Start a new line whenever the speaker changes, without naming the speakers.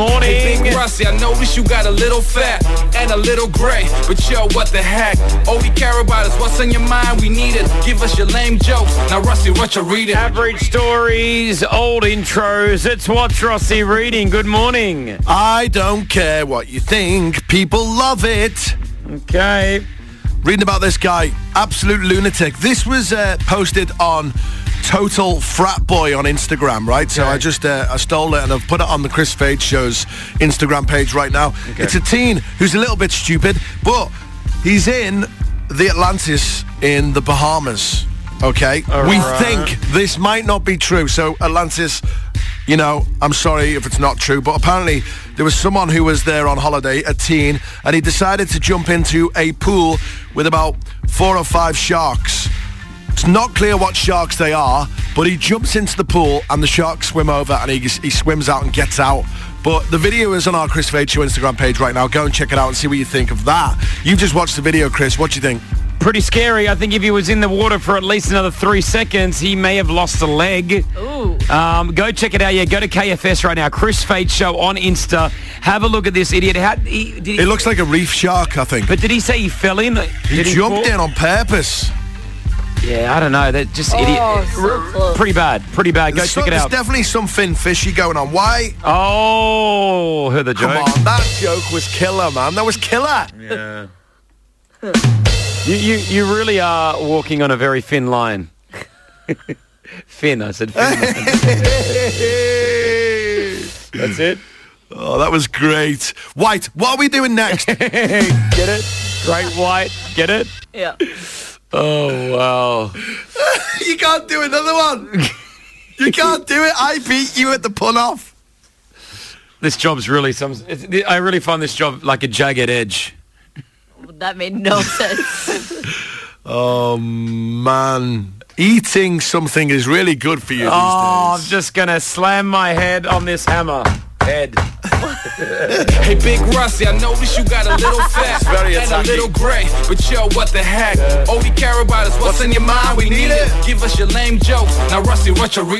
morning.
Hey, Big Rusty, I noticed you got a little fat and a little gray. But yo, what the heck? All we care about is what's on your mind. We need it. Give us your lame jokes. Now, Rusty, what you reading?
Average stories, old intros. It's What's Rossi reading. Good morning.
I don't care what you think. People love it.
Okay.
Reading about this guy, absolute lunatic. This was uh, posted on Total Frat Boy on Instagram, right? So I just uh, I stole it and I've put it on the Chris Fade Show's Instagram page right now. It's a teen who's a little bit stupid, but he's in the Atlantis in the Bahamas. Okay, we
right.
think this might not be true. So Atlantis, you know, I'm sorry if it's not true, but apparently there was someone who was there on holiday, a teen, and he decided to jump into a pool with about four or five sharks. It's not clear what sharks they are, but he jumps into the pool and the sharks swim over and he, he swims out and gets out. But the video is on our Chris Fade Show Instagram page right now. Go and check it out and see what you think of that. You've just watched the video, Chris. What do you think?
Pretty scary. I think if he was in the water for at least another three seconds, he may have lost a leg.
Ooh.
Um, go check it out. Yeah, go to KFS right now. Chris Fade Show on Insta. Have a look at this idiot. How, he, did he,
It looks like a reef shark, I think.
but did he say he fell in?
He
Did
jumped
fall?
in on purpose.
Yeah, I don't know. That just idiot.
Oh, so.
Pretty bad. Pretty bad. Go
There's,
check it
there's
out.
definitely something fishy going on. Why?
Oh, heard the joke.
Come on, that joke was killer, man. That was killer.
Yeah. you, you you really are walking on a very thin line. thin, I said thin. That's it.
Oh, that was great. White, what are we doing next?
Get it? Great white. Get it?
Yeah.
Oh wow.
you can't do another one. You can't do it. I beat you at the pun off.
This job's really some. I really find this job like a jagged edge.
That made no sense.
Oh, man. Eating something is really good for you these
Oh, I'm just gonna slam my head on this hammer. Head.
Hey, Big Rusty, I noticed you got a little fat
very
and a little gray. But yo, what the heck? All we care about is what's, in your mind. We need it. Give us your lame jokes. Now, Rusty, what you reading?